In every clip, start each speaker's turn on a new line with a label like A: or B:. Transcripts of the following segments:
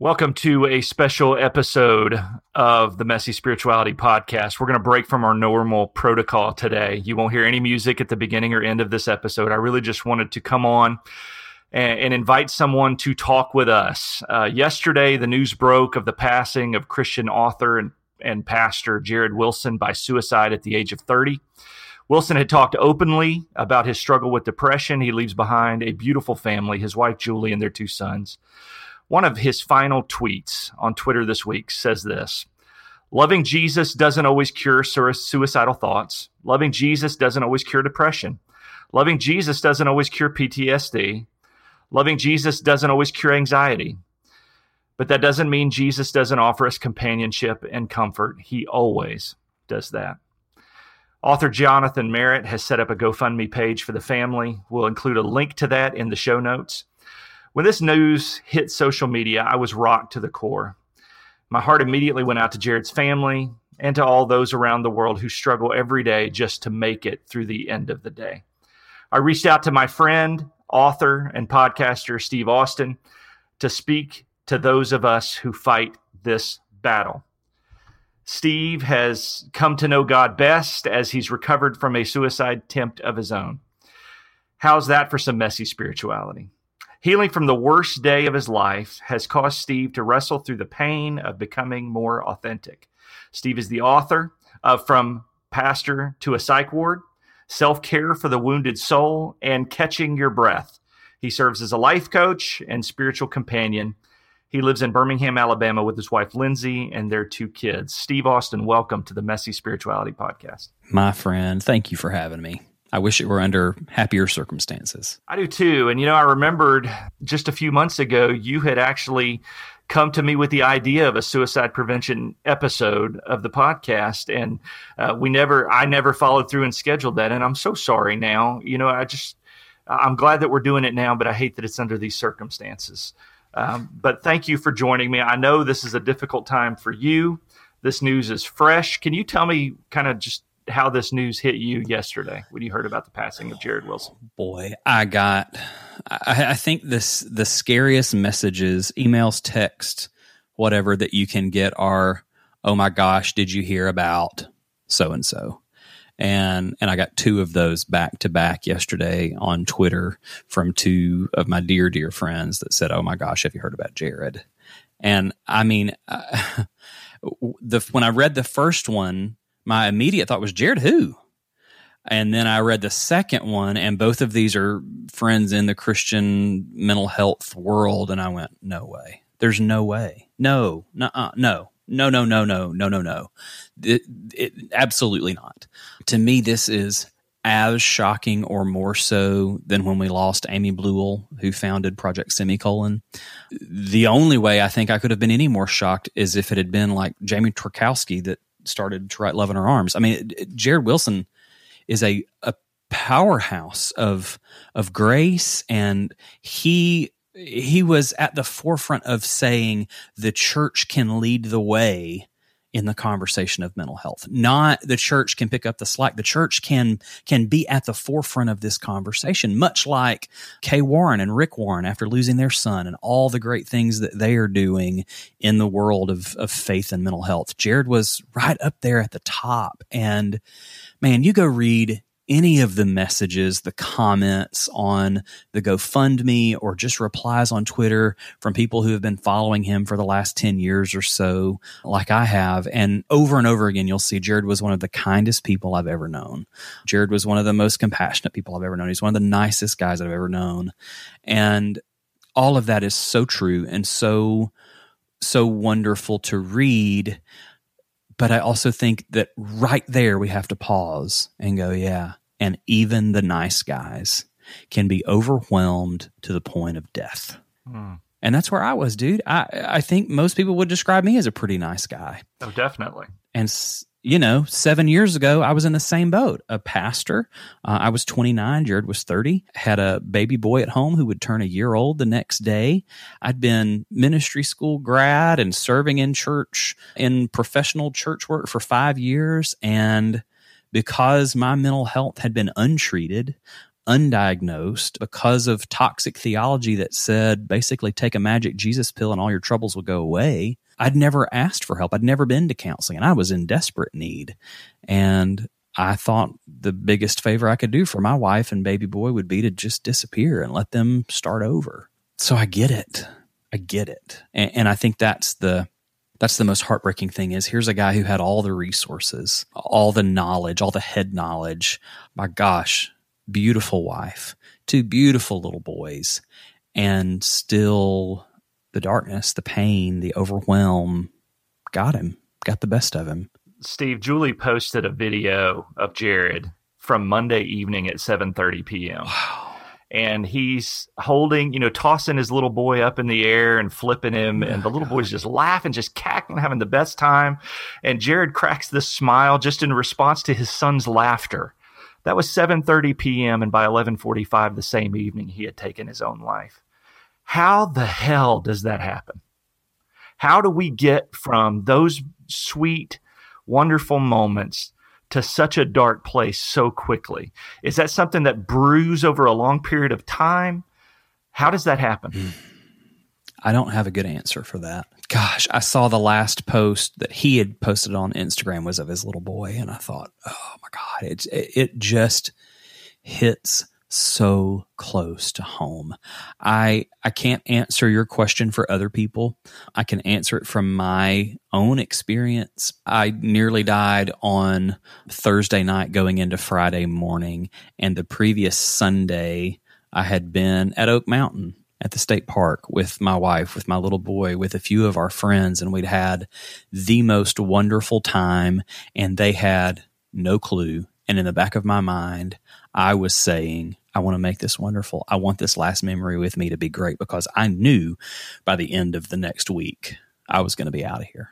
A: Welcome to a special episode of the Messy Spirituality Podcast. We're going to break from our normal protocol today. You won't hear any music at the beginning or end of this episode. I really just wanted to come on and, and invite someone to talk with us. Uh, yesterday, the news broke of the passing of Christian author and, and pastor Jarrid Wilson by suicide at the age of 30. Wilson had talked openly about his struggle with depression. He leaves behind a beautiful family, his wife Juli, and their two sons. One of his final tweets on Twitter this week says this Loving Jesus doesn't always cure suicidal thoughts. Loving Jesus doesn't always cure depression. Loving Jesus doesn't always cure PTSD. Loving Jesus doesn't always cure anxiety. But that doesn't mean Jesus doesn't offer us companionship and comfort. He always does that. Author Jonathan Merritt has set up a GoFundMe page for the family. We'll include a link to that in the show notes. When this news hit social media, I was rocked to the core. My heart immediately went out to Jarrid's family and to all those around the world who struggle every day just to make it through the end of the day. I reached out to my friend, author, and podcaster Steve Austin to speak to those of us who fight this battle. Steve has come to know God best as he's recovered from a suicide attempt of his own. How's that for some messy spirituality? Healing from the worst day of his life has caused Steve to wrestle through the pain of becoming more authentic. Steve is the author of From Pastor to a Psych Ward, Self Care for the Wounded Soul, and Catching Your Breath. He serves as a life coach and spiritual companion. He lives in Birmingham, Alabama with his wife Lindsay and their two kids. Steve Austin, welcome to the Messy Spirituality Podcast.
B: My friend, thank you for having me. I wish it were under happier circumstances.
A: I do too. And, you know, I remembered just a few months ago, you had actually come to me with the idea of a suicide prevention episode of the podcast. And uh, we never, I never followed through and scheduled that. And I'm so sorry now. You know, I just, I'm glad that we're doing it now, but I hate that it's under these circumstances. Um, but thank you for joining me. I know this is a difficult time for you. This news is fresh. Can you tell me kind of just how this news hit you yesterday when you heard about the passing of Jarrid Wilson.
B: Boy, I got. I, I think this the scariest messages, emails, text, whatever that you can get are, "Oh my gosh, did you hear about so and so?" and and I got two of those back to back yesterday on Twitter from two of my dear dear friends that said, "Oh my gosh, have you heard about Jarrid?" And I mean, uh, the when I read the first one, my immediate thought was Jarrid who? And then I read the second one, and both of these are friends in the Christian mental health world, and I went, no way. There's no way. No, no, no, no, no, no, no, no, no. It, it, absolutely not. To me, this is as shocking or more so than when we lost Amy Bleuel, who founded Project Semicolon. The only way I think I could have been any more shocked is if it had been like Jamie Tworkowski that started to write Love in Her Arms. I mean, Jarrid Wilson is a, a powerhouse of of grace and he he was at the forefront of saying the church can lead the way in the conversation of mental health. Not the church can pick up the slack. The church can can be at the forefront of this conversation much like kay warren and rick warren after losing their son and all the great things that they are doing in the world of, of faith and mental health. Jarrid was right up there at the top. And man you go read any of the messages, the comments on the GoFundMe, or just replies on Twitter from people who have been following him for the last 10 years or so, like I have. And over and over again, you'll see Jarrid was one of the kindest people I've ever known. Jarrid was one of the most compassionate people I've ever known. He's one of the nicest guys I've ever known. And all of that is so true and so, so wonderful to read but I also think that right there we have to pause and go, yeah. And even the nice guys can be overwhelmed to the point of death. Mm. And that's where I was, dude. I, I think most people would describe me as a pretty nice guy.
A: Oh, definitely.
B: And, you know, seven years ago, I was in the same boat. A pastor. Uh, I was 29. Jarrid was 30. Had a baby boy at home who would turn a year old the next day. I'd been ministry school grad and serving in church, in professional church work for five years. And because my mental health had been untreated, undiagnosed because of toxic theology that said basically take a magic Jesus pill and all your troubles will go away. I'd never asked for help. I'd never been to counseling and I was in desperate need. And I thought the biggest favor I could do for my wife and baby boy would be to just disappear and let them start over. So I get it. I get it. And, and I think that's the that's the most heartbreaking thing is here's a guy who had all the resources, all the knowledge, all the head knowledge. My gosh, beautiful wife, two beautiful little boys, and still the darkness, the pain, the overwhelm got him, got the best of him.
A: Steve, Juli posted a video of Jarrid from Monday evening at 7:30 p.m. Wow and he's holding, you know, tossing his little boy up in the air and flipping him, oh and the little boy's just laughing, just cackling, having the best time. And Jarrid cracks this smile just in response to his son's laughter. That was 7:30 p.m. and by 11:45 the same evening he had taken his own life. How the hell does that happen? How do we get from those sweet, wonderful moments to such a dark place so quickly? Is that something that brews over a long period of time? How does that happen? Hmm.
B: I don't have a good answer for that. Gosh, I saw the last post that he had posted on Instagram was of his little boy, and I thought, oh my god, it it just hits so close to home. I I can't answer your question for other people. I can answer it from my own experience. I nearly died on Thursday night going into Friday morning and the previous Sunday I had been at Oak Mountain at the state park with my wife, with my little boy, with a few of our friends and we'd had the most wonderful time and they had no clue and in the back of my mind I was saying, I want to make this wonderful. I want this last memory with me to be great because I knew by the end of the next week I was going to be out of here.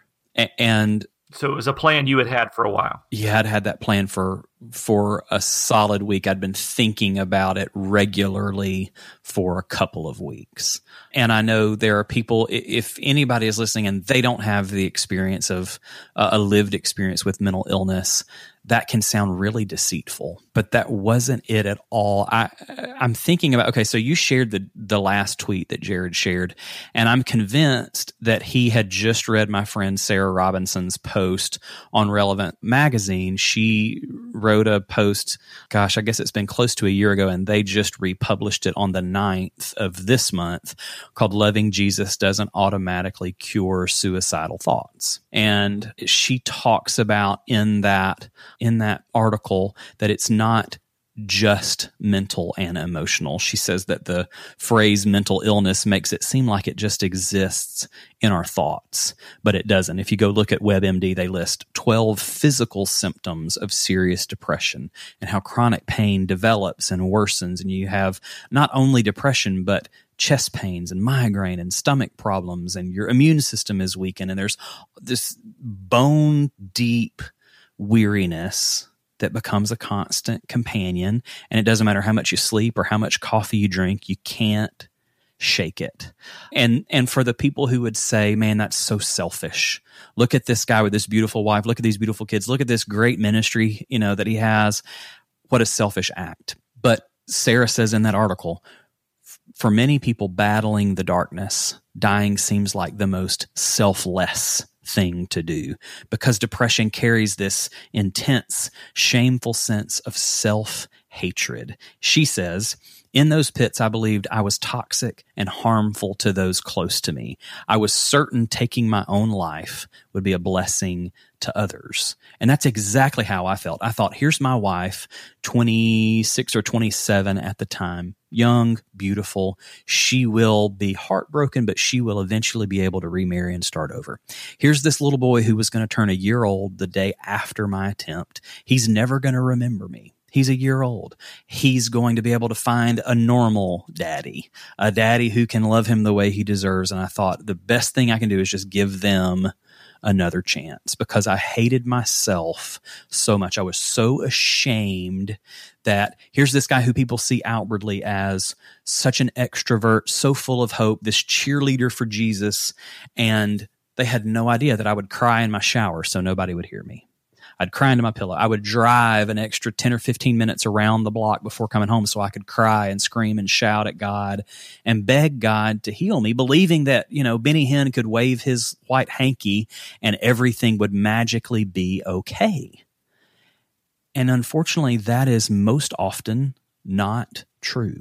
B: And
A: so it was a plan you had had for a while.
B: Yeah, I'd had that plan for for a solid week. I'd been thinking about it regularly for a couple of weeks. And I know there are people if anybody is listening and they don't have the experience of uh, a lived experience with mental illness, that can sound really deceitful, but that wasn't it at all. I I'm thinking about okay, so you shared the the last tweet that Jarrid shared, and I'm convinced that he had just read my friend Sarah Robinson's post on Relevant magazine. She wrote a post, gosh, I guess it's been close to a year ago, and they just republished it on the 9th of this month called Loving Jesus Doesn't Automatically Cure Suicidal Thoughts. And she talks about in that in that article that it's not just mental and emotional. She says that the phrase mental illness makes it seem like it just exists in our thoughts, but it doesn't. If you go look at WebMD, they list 12 physical symptoms of serious depression and how chronic pain develops and worsens. And you have not only depression, but chest pains and migraine and stomach problems, and your immune system is weakened. And there's this bone deep weariness that becomes a constant companion. And it doesn't matter how much you sleep or how much coffee you drink, you can't shake it. And and for the people who would say, "Man, that's so selfish. Look at this guy with this beautiful wife. Look at these beautiful kids. Look at this great ministry, you know, that he has. What a selfish act." But Sarah says in that article, for many people battling the darkness, dying seems like the most selfless thing to do because depression carries this intense, shameful sense of self hatred. She says, in those pits, I believed I was toxic and harmful to those close to me. I was certain taking my own life would be a blessing to others. And that's exactly how I felt. I thought, here's my wife, 26 or 27 at the time, young, beautiful. She will be heartbroken, but she will eventually be able to remarry and start over. Here's this little boy who was going to turn a year old the day after my attempt. He's never going to remember me. He's a year old. He's going to be able to find a normal daddy, a daddy who can love him the way he deserves. And I thought the best thing I can do is just give them another chance because I hated myself so much. I was so ashamed that here's this guy who people see outwardly as such an extrovert, so full of hope, this cheerleader for Jesus. And they had no idea that I would cry in my shower so nobody would hear me. I'd cry into my pillow. I would drive an extra 10 or 15 minutes around the block before coming home so I could cry and scream and shout at God and beg God to heal me, believing that, you know, Benny Hinn could wave his white hanky and everything would magically be okay. And unfortunately, that is most often not true.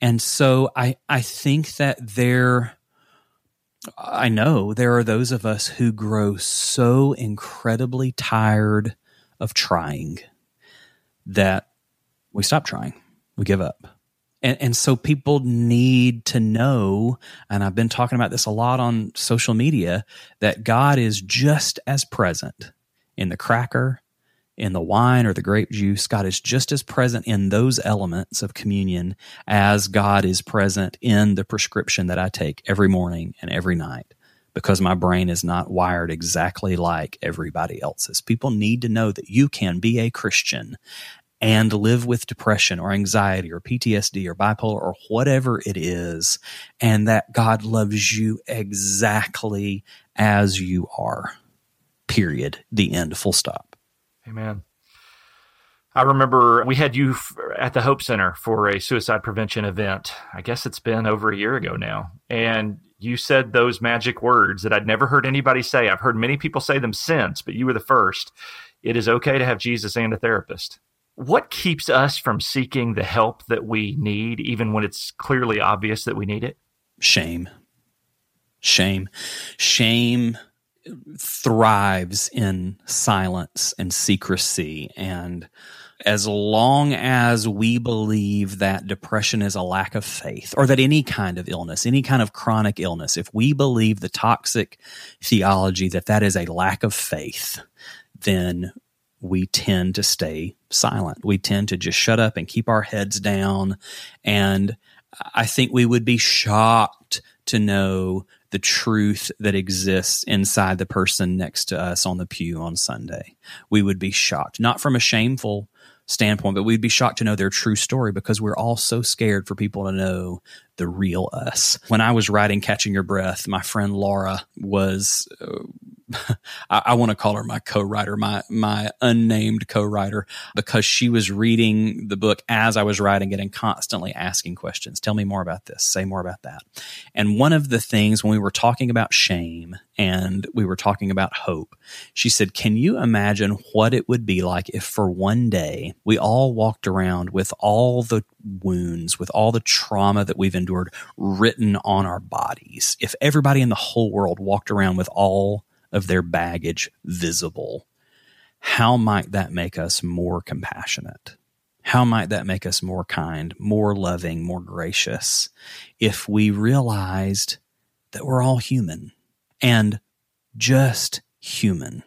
B: And so I, I think that there, I know there are those of us who grow so incredibly tired of trying that we stop trying, we give up. And, and so people need to know, and I've been talking about this a lot on social media, that God is just as present in the cracker in the wine or the grape juice, God is just as present in those elements of communion as God is present in the prescription that I take every morning and every night because my brain is not wired exactly like everybody else's. People need to know that you can be a Christian and live with depression or anxiety or PTSD or bipolar or whatever it is, and that God loves you exactly as you are. Period. The end. Full stop.
A: Amen. I remember we had you at the Hope Center for a suicide prevention event. I guess it's been over a year ago now. And you said those magic words that I'd never heard anybody say. I've heard many people say them since, but you were the first. It is okay to have Jesus and a therapist. What keeps us from seeking the help that we need, even when it's clearly obvious that we need it?
B: Shame. Shame. Shame thrives in silence and secrecy. And as long as we believe that depression is a lack of faith or that any kind of illness, any kind of chronic illness, if we believe the toxic theology that that is a lack of faith, then we tend to stay silent. We tend to just shut up and keep our heads down. And I think we would be shocked to know the truth that exists inside the person next to us on the pew on Sunday. We would be shocked, not from a shameful standpoint, but we'd be shocked to know their true story because we're all so scared for people to know the real us. When I was writing Catching Your Breath, my friend Laura was uh, I, I want to call her my co-writer, my my unnamed co-writer, because she was reading the book as I was writing it and constantly asking questions. Tell me more about this. Say more about that. And one of the things when we were talking about shame and we were talking about hope, she said, "Can you imagine what it would be like if for one day we all walked around with all the wounds, with all the trauma that we've endured written on our bodies? If everybody in the whole world walked around with all of their baggage visible, how might that make us more compassionate? How might that make us more kind, more loving, more gracious if we realized that we're all human and just human?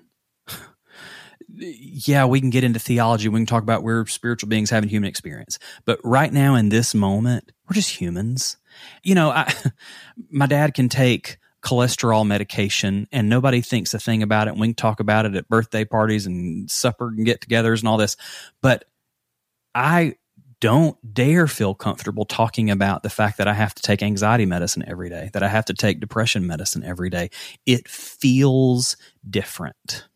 B: Yeah, we can get into theology. We can talk about we're spiritual beings having human experience. But right now in this moment, we're just humans. You know, I, my dad can take cholesterol medication and nobody thinks a thing about it. We can talk about it at birthday parties and supper and get togethers and all this. But I don't dare feel comfortable talking about the fact that I have to take anxiety medicine every day, that I have to take depression medicine every day. It feels different.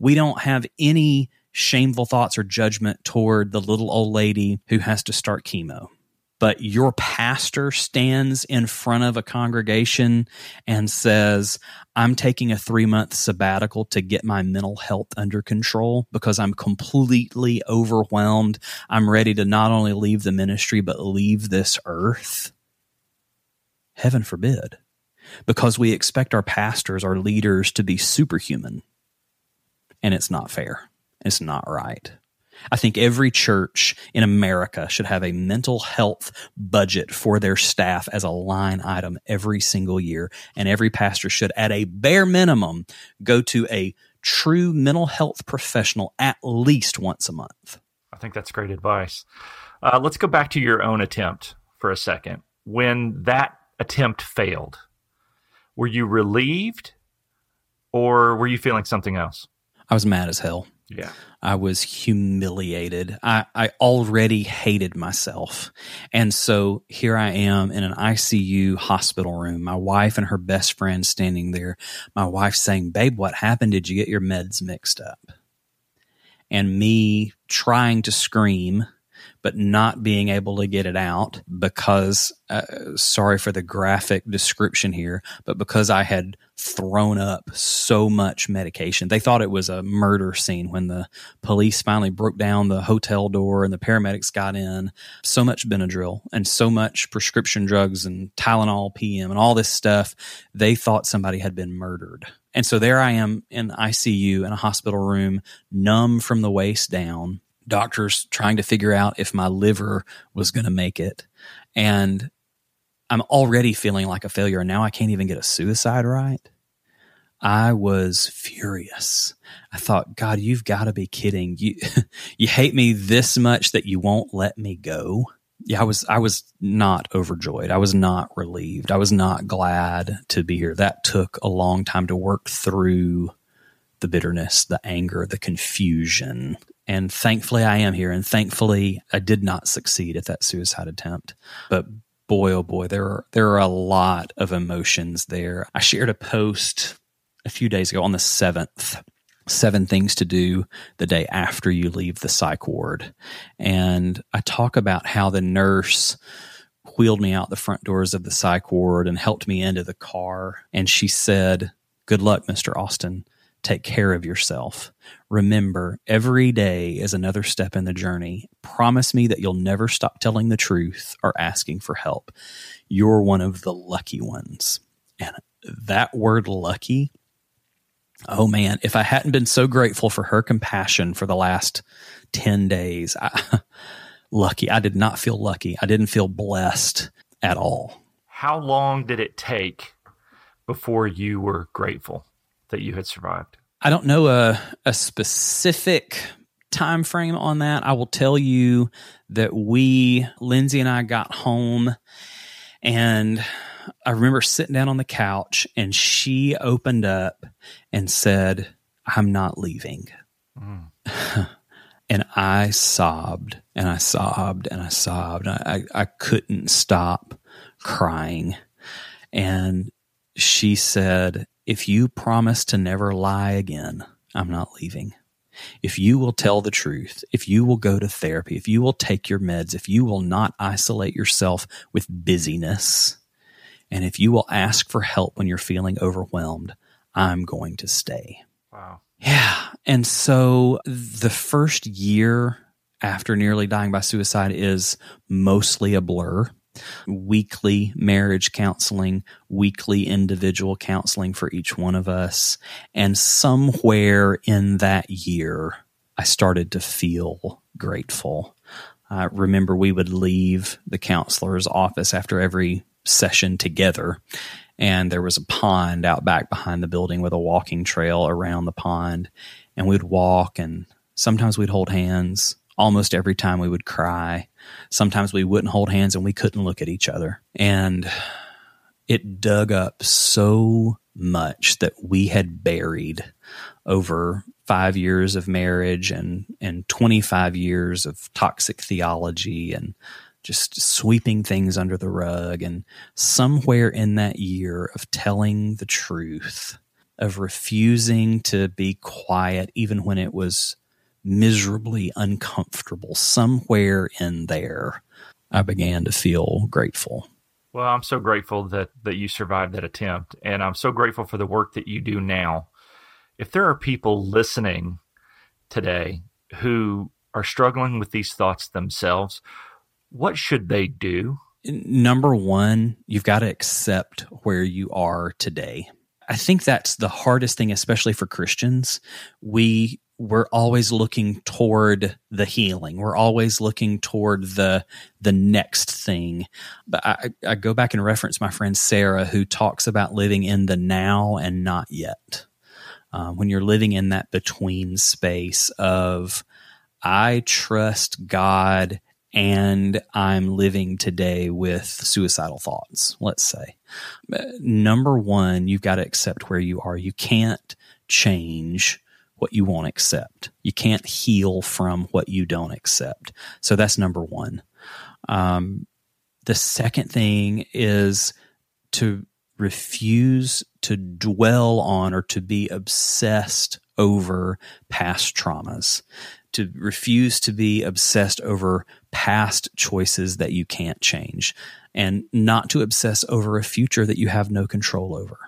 B: We don't have any shameful thoughts or judgment toward the little old lady who has to start chemo but your pastor stands in front of a congregation and says, I'm taking a three month sabbatical to get my mental health under control because I'm completely overwhelmed. I'm ready to not only leave the ministry, but leave this earth. Heaven forbid. Because we expect our pastors, our leaders to be superhuman. And it's not fair. It's not right. I think every church in America should have a mental health budget for their staff as a line item every single year. And every pastor should, at a bare minimum, go to a true mental health professional at least once a month.
A: I think that's great advice. Uh, let's go back to your own attempt for a second. When that attempt failed, were you relieved or were you feeling something else?
B: I was mad as hell.
A: Yeah.
B: I was humiliated. I, I already hated myself. And so here I am in an ICU hospital room, my wife and her best friend standing there. My wife saying, Babe, what happened? Did you get your meds mixed up? And me trying to scream but not being able to get it out because, uh, sorry for the graphic description here, but because I had thrown up so much medication. They thought it was a murder scene when the police finally broke down the hotel door and the paramedics got in. So much Benadryl and so much prescription drugs and Tylenol PM and all this stuff. They thought somebody had been murdered. And so there I am in ICU in a hospital room, numb from the waist down doctors trying to figure out if my liver was going to make it. And I'm already feeling like a failure. And now I can't even get a suicide right. I was furious. I thought, God, you've got to be kidding. You, you hate me this much that you won't let me go. Yeah, I was, I was not overjoyed. I was not relieved. I was not glad to be here. That took a long time to work through the bitterness, the anger, the confusion, and thankfully, I am here. And thankfully, I did not succeed at that suicide attempt. But boy, oh boy, there are there are a lot of emotions there. I shared a post a few days ago on the seventh. Seven things to do the day after you leave the psych ward. And I talk about how the nurse wheeled me out the front doors of the psych ward and helped me into the car. And she said, Good luck, Mr. Austin. Take care of yourself. Remember, every day is another step in the journey. Promise me that you'll never stop telling the truth or asking for help. You're one of the lucky ones. And that word lucky, oh man, if I hadn't been so grateful for her compassion for the last 10 days, I, lucky. I did not feel lucky. I didn't feel blessed at all.
A: How long did it take before you were grateful? That you had survived?
B: I don't know a, a specific time frame on that. I will tell you that we, Lindsay and I, got home and I remember sitting down on the couch and she opened up and said, I'm not leaving. Mm. and I sobbed and I sobbed and I sobbed. I, I, I couldn't stop crying. And she said, if you promise to never lie again, I'm not leaving. If you will tell the truth, if you will go to therapy, if you will take your meds, if you will not isolate yourself with busyness, and if you will ask for help when you're feeling overwhelmed, I'm going to stay.
A: Wow.
B: Yeah. And so the first year after nearly dying by suicide is mostly a blur weekly marriage counseling, weekly individual counseling for each one of us. And somewhere in that year, I started to feel grateful. I remember we would leave the counselor's office after every session together. And there was a pond out back behind the building with a walking trail around the pond. And we'd walk, and sometimes we'd hold hands. Almost every time we would cry. Sometimes we wouldn't hold hands and we couldn't look at each other. And it dug up so much that we had buried over five years of marriage and, and 25 years of toxic theology and just sweeping things under the rug. And somewhere in that year of telling the truth, of refusing to be quiet, even when it was miserably uncomfortable somewhere in there i began to feel grateful.
A: Well i'm so grateful that that you survived that attempt and i'm so grateful for the work that you do now. If there are people listening today who are struggling with these thoughts themselves what should they do?
B: Number one you've got to accept where you are today. I think that's the hardest thing, especially for Christians. We we're always looking toward the healing. We're always looking toward the the next thing. But I, I go back and reference my friend Sarah, who talks about living in the now and not yet. Um, when you're living in that between space of I trust God and I'm living today with suicidal thoughts, let's say. Number one, you've got to accept where you are. You can't change what you won't accept. You can't heal from what you don't accept. So that's number one. Um, the second thing is to refuse to dwell on or to be obsessed over past traumas, to refuse to be obsessed over past choices that you can't change, and not to obsess over a future that you have no control over,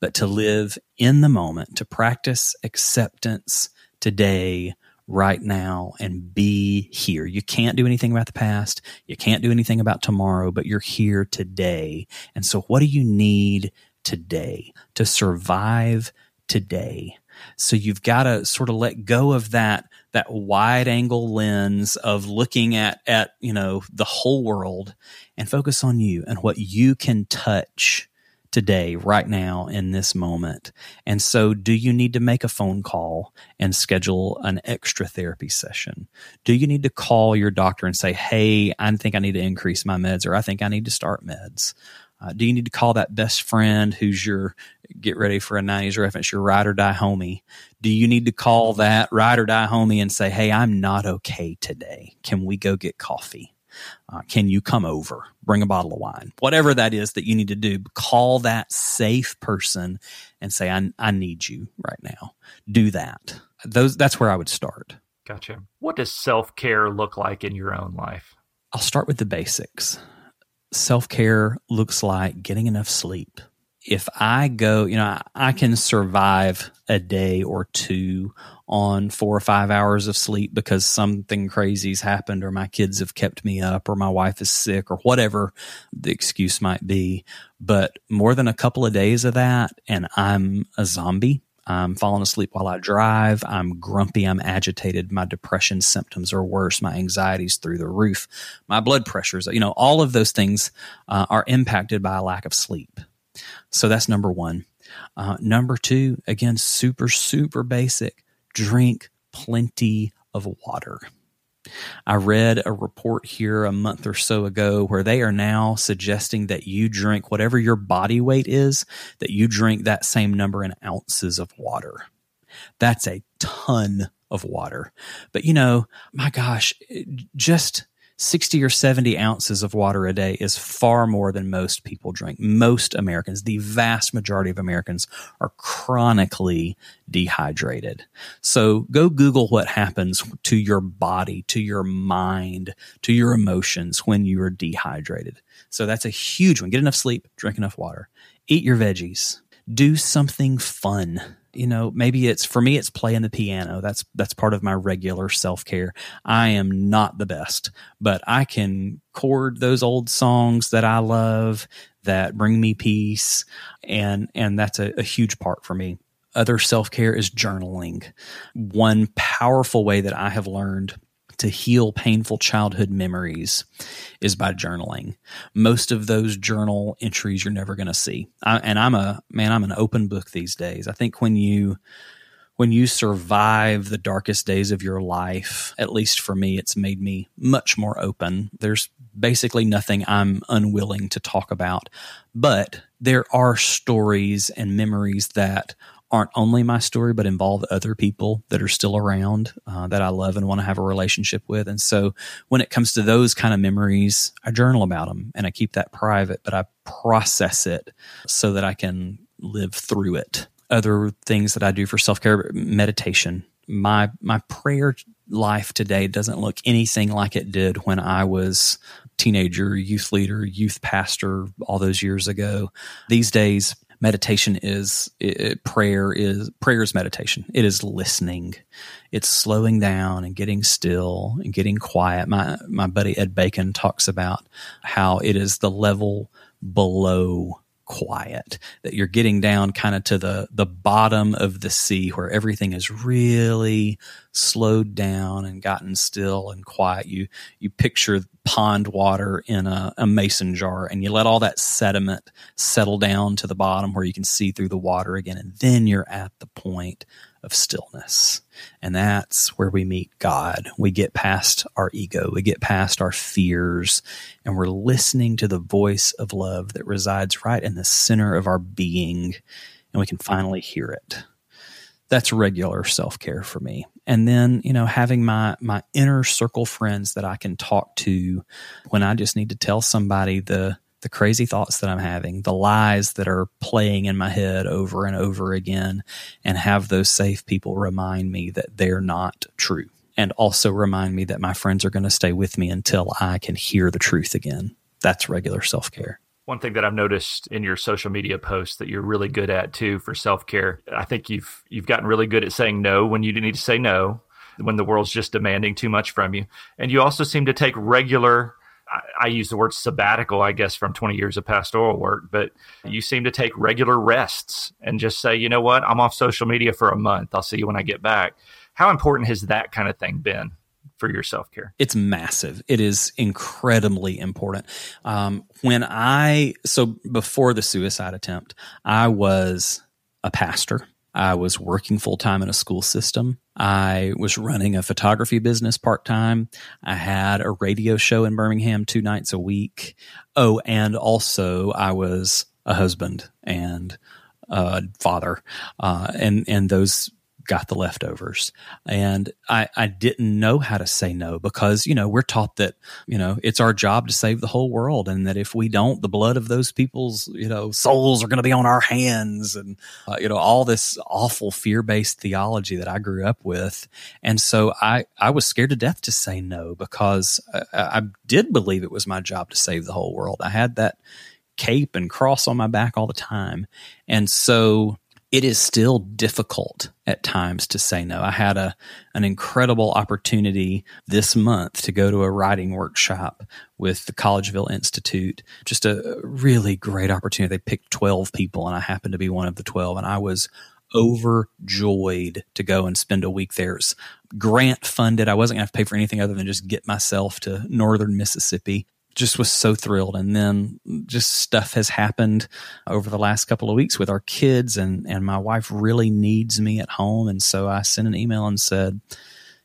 B: but to live in the moment, to practice acceptance today right now and be here. You can't do anything about the past. You can't do anything about tomorrow, but you're here today. And so what do you need today to survive today? So you've got to sort of let go of that that wide angle lens of looking at at you know the whole world and focus on you and what you can touch today, right now, in this moment. And so, do you need to make a phone call and schedule an extra therapy session? Do you need to call your doctor and say, Hey, I think I need to increase my meds or I think I need to start meds? Uh, do you need to call that best friend who's your get ready for a 90s reference, your ride or die homie? Do you need to call that ride or die homie and say, Hey, I'm not okay today. Can we go get coffee? Uh, can you come over? Bring a bottle of wine. Whatever that is that you need to do, call that safe person and say, I, I need you right now. Do that. Those That's where I would start.
A: Gotcha. What does self care look like in your own life?
B: I'll start with the basics. Self care looks like getting enough sleep. If I go, you know, I can survive a day or two on four or five hours of sleep because something crazy's happened or my kids have kept me up or my wife is sick or whatever the excuse might be. But more than a couple of days of that and I'm a zombie. I'm falling asleep while I drive. I'm grumpy. I'm agitated. My depression symptoms are worse. My anxiety's through the roof. My blood pressures, you know, all of those things uh, are impacted by a lack of sleep. So that's number one. Uh, number two, again, super, super basic drink plenty of water. I read a report here a month or so ago where they are now suggesting that you drink whatever your body weight is, that you drink that same number in ounces of water. That's a ton of water. But you know, my gosh, just 60 or 70 ounces of water a day is far more than most people drink. Most Americans, the vast majority of Americans, are chronically dehydrated. So go Google what happens to your body, to your mind, to your emotions when you are dehydrated. So that's a huge one. Get enough sleep, drink enough water, eat your veggies, do something fun you know maybe it's for me it's playing the piano. That's that's part of my regular self-care. I am not the best but i can chord those old songs that i love that bring me peace and and that's a, a huge part for me. Other self-care is journaling. One powerful way that i have learned to heal painful childhood memories is by journaling. Most of those journal entries you're never going to see. I, and I'm a man, I'm an open book these days. I think when you when you survive the darkest days of your life, at least for me, it's made me much more open. There's basically nothing I'm unwilling to talk about, but there are stories and memories that aren't only my story, but involve other people that are still around uh, that I love and want to have a relationship with. And so when it comes to those kind of memories, I journal about them and I keep that private, but I process it so that I can live through it. Other things that I do for self care, meditation. My my prayer life today doesn't look anything like it did when I was teenager, youth leader, youth pastor all those years ago. These days, meditation is it, prayer is prayer is meditation. It is listening. It's slowing down and getting still and getting quiet. My my buddy ed bacon talks about how it is the level below quiet that you're getting down kind of to the the bottom of the sea where everything is really slowed down and gotten still and quiet. You you picture pond water in a, a mason jar and you let all that sediment settle down to the bottom where you can see through the water again and then you're at the point of stillness. And that's where we meet God. We get past our ego, we get past our fears, and we're listening to the voice of love that resides right in the center of our being, and we can finally hear it. that's regular self-care for me and then you know having my my inner circle friends that i can talk to when i just need to tell somebody the the crazy thoughts that i'm having the lies that are playing in my head over and over again and have those safe people remind me that they're not true. And also remind me that my friends are going to stay with me until i can hear the truth again. That's regular self-care.
A: One thing that I've noticed in your social media posts that you're really good at too for self care, I think you've you've gotten really good at saying no when you need to say no, when the world's just demanding too much from you, and you also seem to take regular. I, I use the word sabbatical, I guess, from 20 years of pastoral work, but you seem to take regular rests and just say, you know what, I'm off social media for a month. I'll see you when I get back. How important has that kind of thing been for your self care?
B: It's massive. It is incredibly important. Um, when I, so before the suicide attempt, I was a pastor. I was working full time in a school system. I was running a photography business part time. I had a radio show in Birmingham two nights a week. Oh, and also I was a husband and a father. Uh, and, and those got the leftovers. And I, I didn't know how to say no because, you know, we're taught that, you know, it's our job to save the whole world. And that if we don't, the blood of those people's, you know, souls are going to be on our hands and, uh, you know, all this awful fear based theology that I grew up with. And so I, I was scared to death to say no because I, I did believe it was my job to save the whole world. I had that cape and cross on my back all the time. And so it is still difficult at times to say no. I had a an incredible opportunity this month to go to a writing workshop with the Collegeville Institute. Just a really great opportunity. They picked 12 people and I happened to be one of the 12 and I was overjoyed to go and spend a week there. It's grant funded. I wasn't going to have to pay for anything other than just get myself to northern Mississippi just was so thrilled. And then just stuff has happened over the last couple of weeks with our kids, and, and my wife really needs me at home. And so I sent an email and said,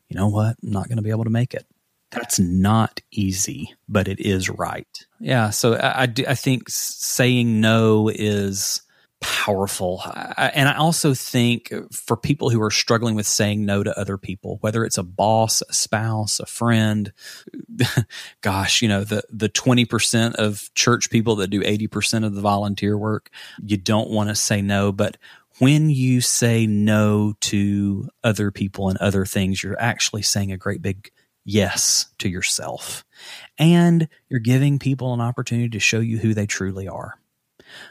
B: you know what? I'm not going to be able to make it. That's not easy, but it is right. Yeah. So I, I, do, I think saying no is powerful. And I also think for people who are struggling with saying no to other people, whether it's a boss, a spouse, a friend, gosh, you know, the, the 20% of church people that do 80% of the volunteer work, you don't want to say no. But when you say no to other people and other things, you're actually saying a great big yes to yourself. And you're giving people an opportunity to show you who they truly are.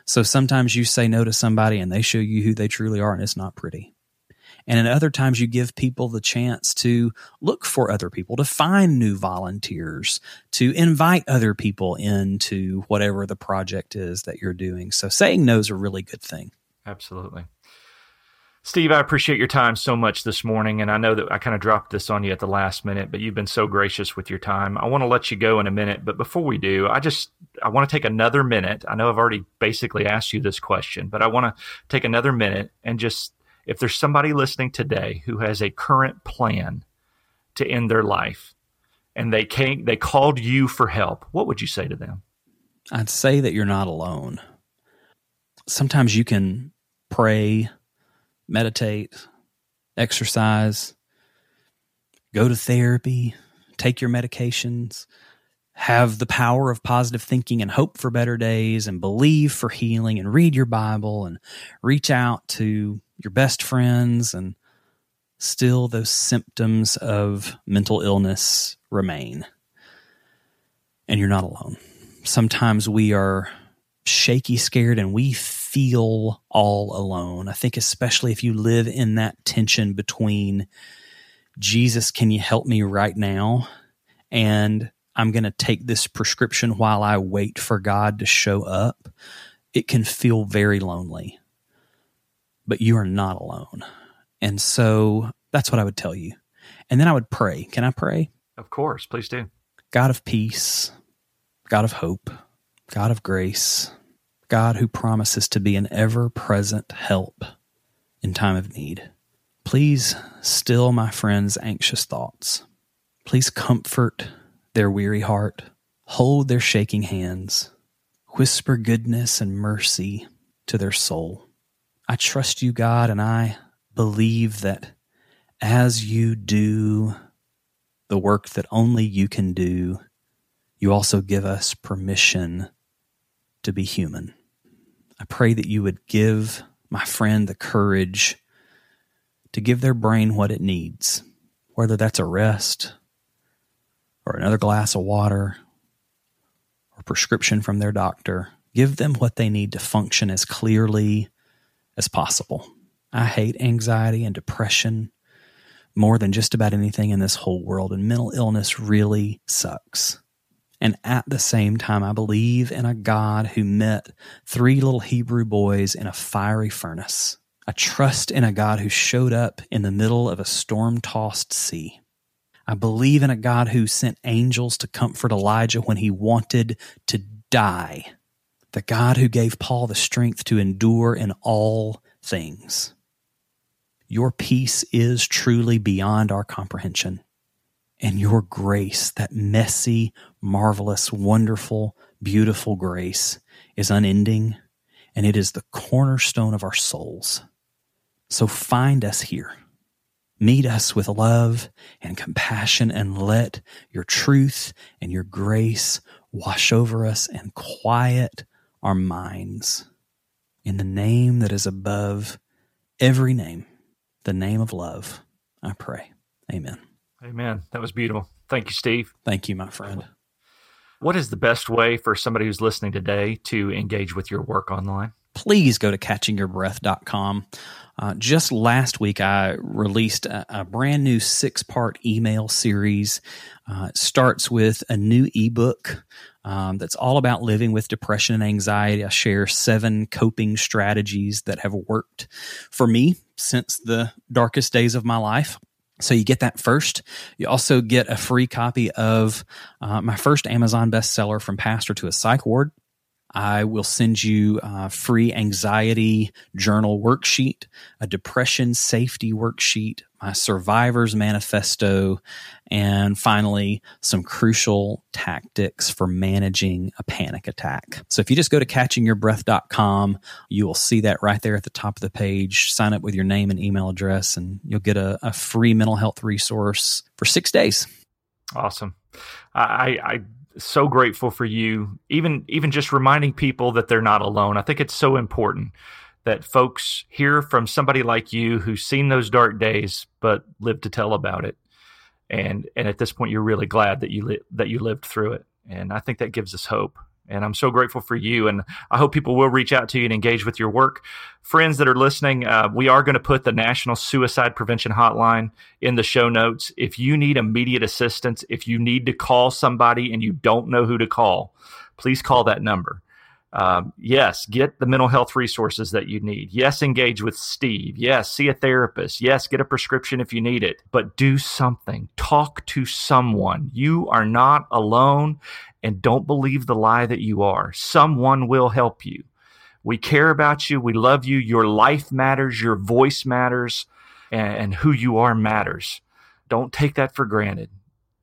B: So sometimes you say no to somebody and they show you who they truly are and it's not pretty. And in other times, you give people the chance to look for other people, to find new volunteers, to invite other people into whatever the project is that you're doing. So saying no is a really good thing.
A: Absolutely. Steve, I appreciate your time so much this morning. And I know that I kind of dropped this on you at the last minute, but you've been so gracious with your time. I want to let you go in a minute. But before we do, I just, I want to take another minute. I know I've already basically asked you this question, but I want to take another minute and just, if there's somebody listening today who has a current plan to end their life and they came, they called you for help, what would you say to them?
B: I'd say that you're not alone. Sometimes you can pray meditate, exercise, go to therapy, take your medications, have the power of positive thinking and hope for better days and believe for healing and read your Bible and reach out to your best friends and still those symptoms of mental illness remain. And you're not alone. Sometimes we are shaky, scared, and we feel all alone. I think, especially if you live in that tension between Jesus, can you help me right now? And I'm going to take this prescription while I wait for God to show up. It can feel very lonely, but you are not alone. And so that's what I would tell you. And then I would pray. Can I pray?
A: Of course. Please do.
B: God of peace, God of hope, God of grace, God who promises to be an ever present help in time of need. Please still my friends' anxious thoughts. Please comfort their weary heart, hold their shaking hands, whisper goodness and mercy to their soul. I trust you, God, and I believe that as you do the work that only you can do, you also give us permission to be human. I pray that you would give my friend the courage to give their brain what it needs, whether that's a rest or another glass of water or prescription from their doctor. Give them what they need to function as clearly as possible. I hate anxiety and depression more than just about anything in this whole world, and mental illness really sucks. And at the same time, I believe in a God who met three little Hebrew boys in a fiery furnace. I trust in a God who showed up in the middle of a storm tossed sea. I believe in a God who sent angels to comfort Elijah when he wanted to die. The God who gave Paul the strength to endure in all things. Your peace is truly beyond our comprehension and your grace, that messy, marvelous, wonderful, beautiful grace, is unending and it is the cornerstone of our souls. So find us here. Meet us with love and compassion and let your truth and your grace wash over us and quiet our minds. In the name that is above every name, the name of love, I pray. Amen.
A: Amen. That was beautiful. Thank you, Steve.
B: Thank you, my friend.
A: What is the best way for somebody who's listening today to engage with your work online?
B: Please go to catchingyourbreath.com. Uh, just last week, I released a, a brand new six part email series. Uh, it starts with a new ebook um, that's all about living with depression and anxiety. I share seven coping strategies that have worked for me since the darkest days of my life. So you get that first. You also get a free copy of uh, my first Amazon bestseller, From Pastor to a Psych Ward. I will send you a free anxiety journal worksheet, a depression safety worksheet, my survivor's manifesto, and finally, some crucial tactics for managing a panic attack. So if you just go to catchingyourbreath.com, you will see that right there at the top of the page. Sign up with your name and email address, and you'll get a, a free mental health resource for six days.
A: Awesome. I, I so grateful for you even even just reminding people that they're not alone. I think it's so important that folks hear from somebody like you who's seen those dark days but lived to tell about it. And and at this point you're really glad that you li- that you lived through it. And i think that gives us hope and i'm so grateful for you and i hope people will reach out to you and engage with your work friends that are listening uh, we are going to put the national suicide prevention hotline in the show notes if you need immediate assistance if you need to call somebody and you don't know who to call please call that number um, yes, get the mental health resources that you need. Yes, engage with Steve. Yes, see a therapist. Yes, get a prescription if you need it, but do something. Talk to someone. You are not alone and don't believe the lie that you are. Someone will help you. We care about you. We love you. Your life matters. Your voice matters and, and who you are matters. Don't take that for granted.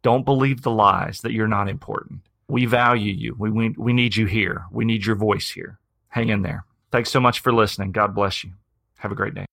A: Don't believe the lies that you're not important. We value you. We, we, we need you here. We need your voice here. Hang in there. Thanks so much for listening. God bless you. Have a great day.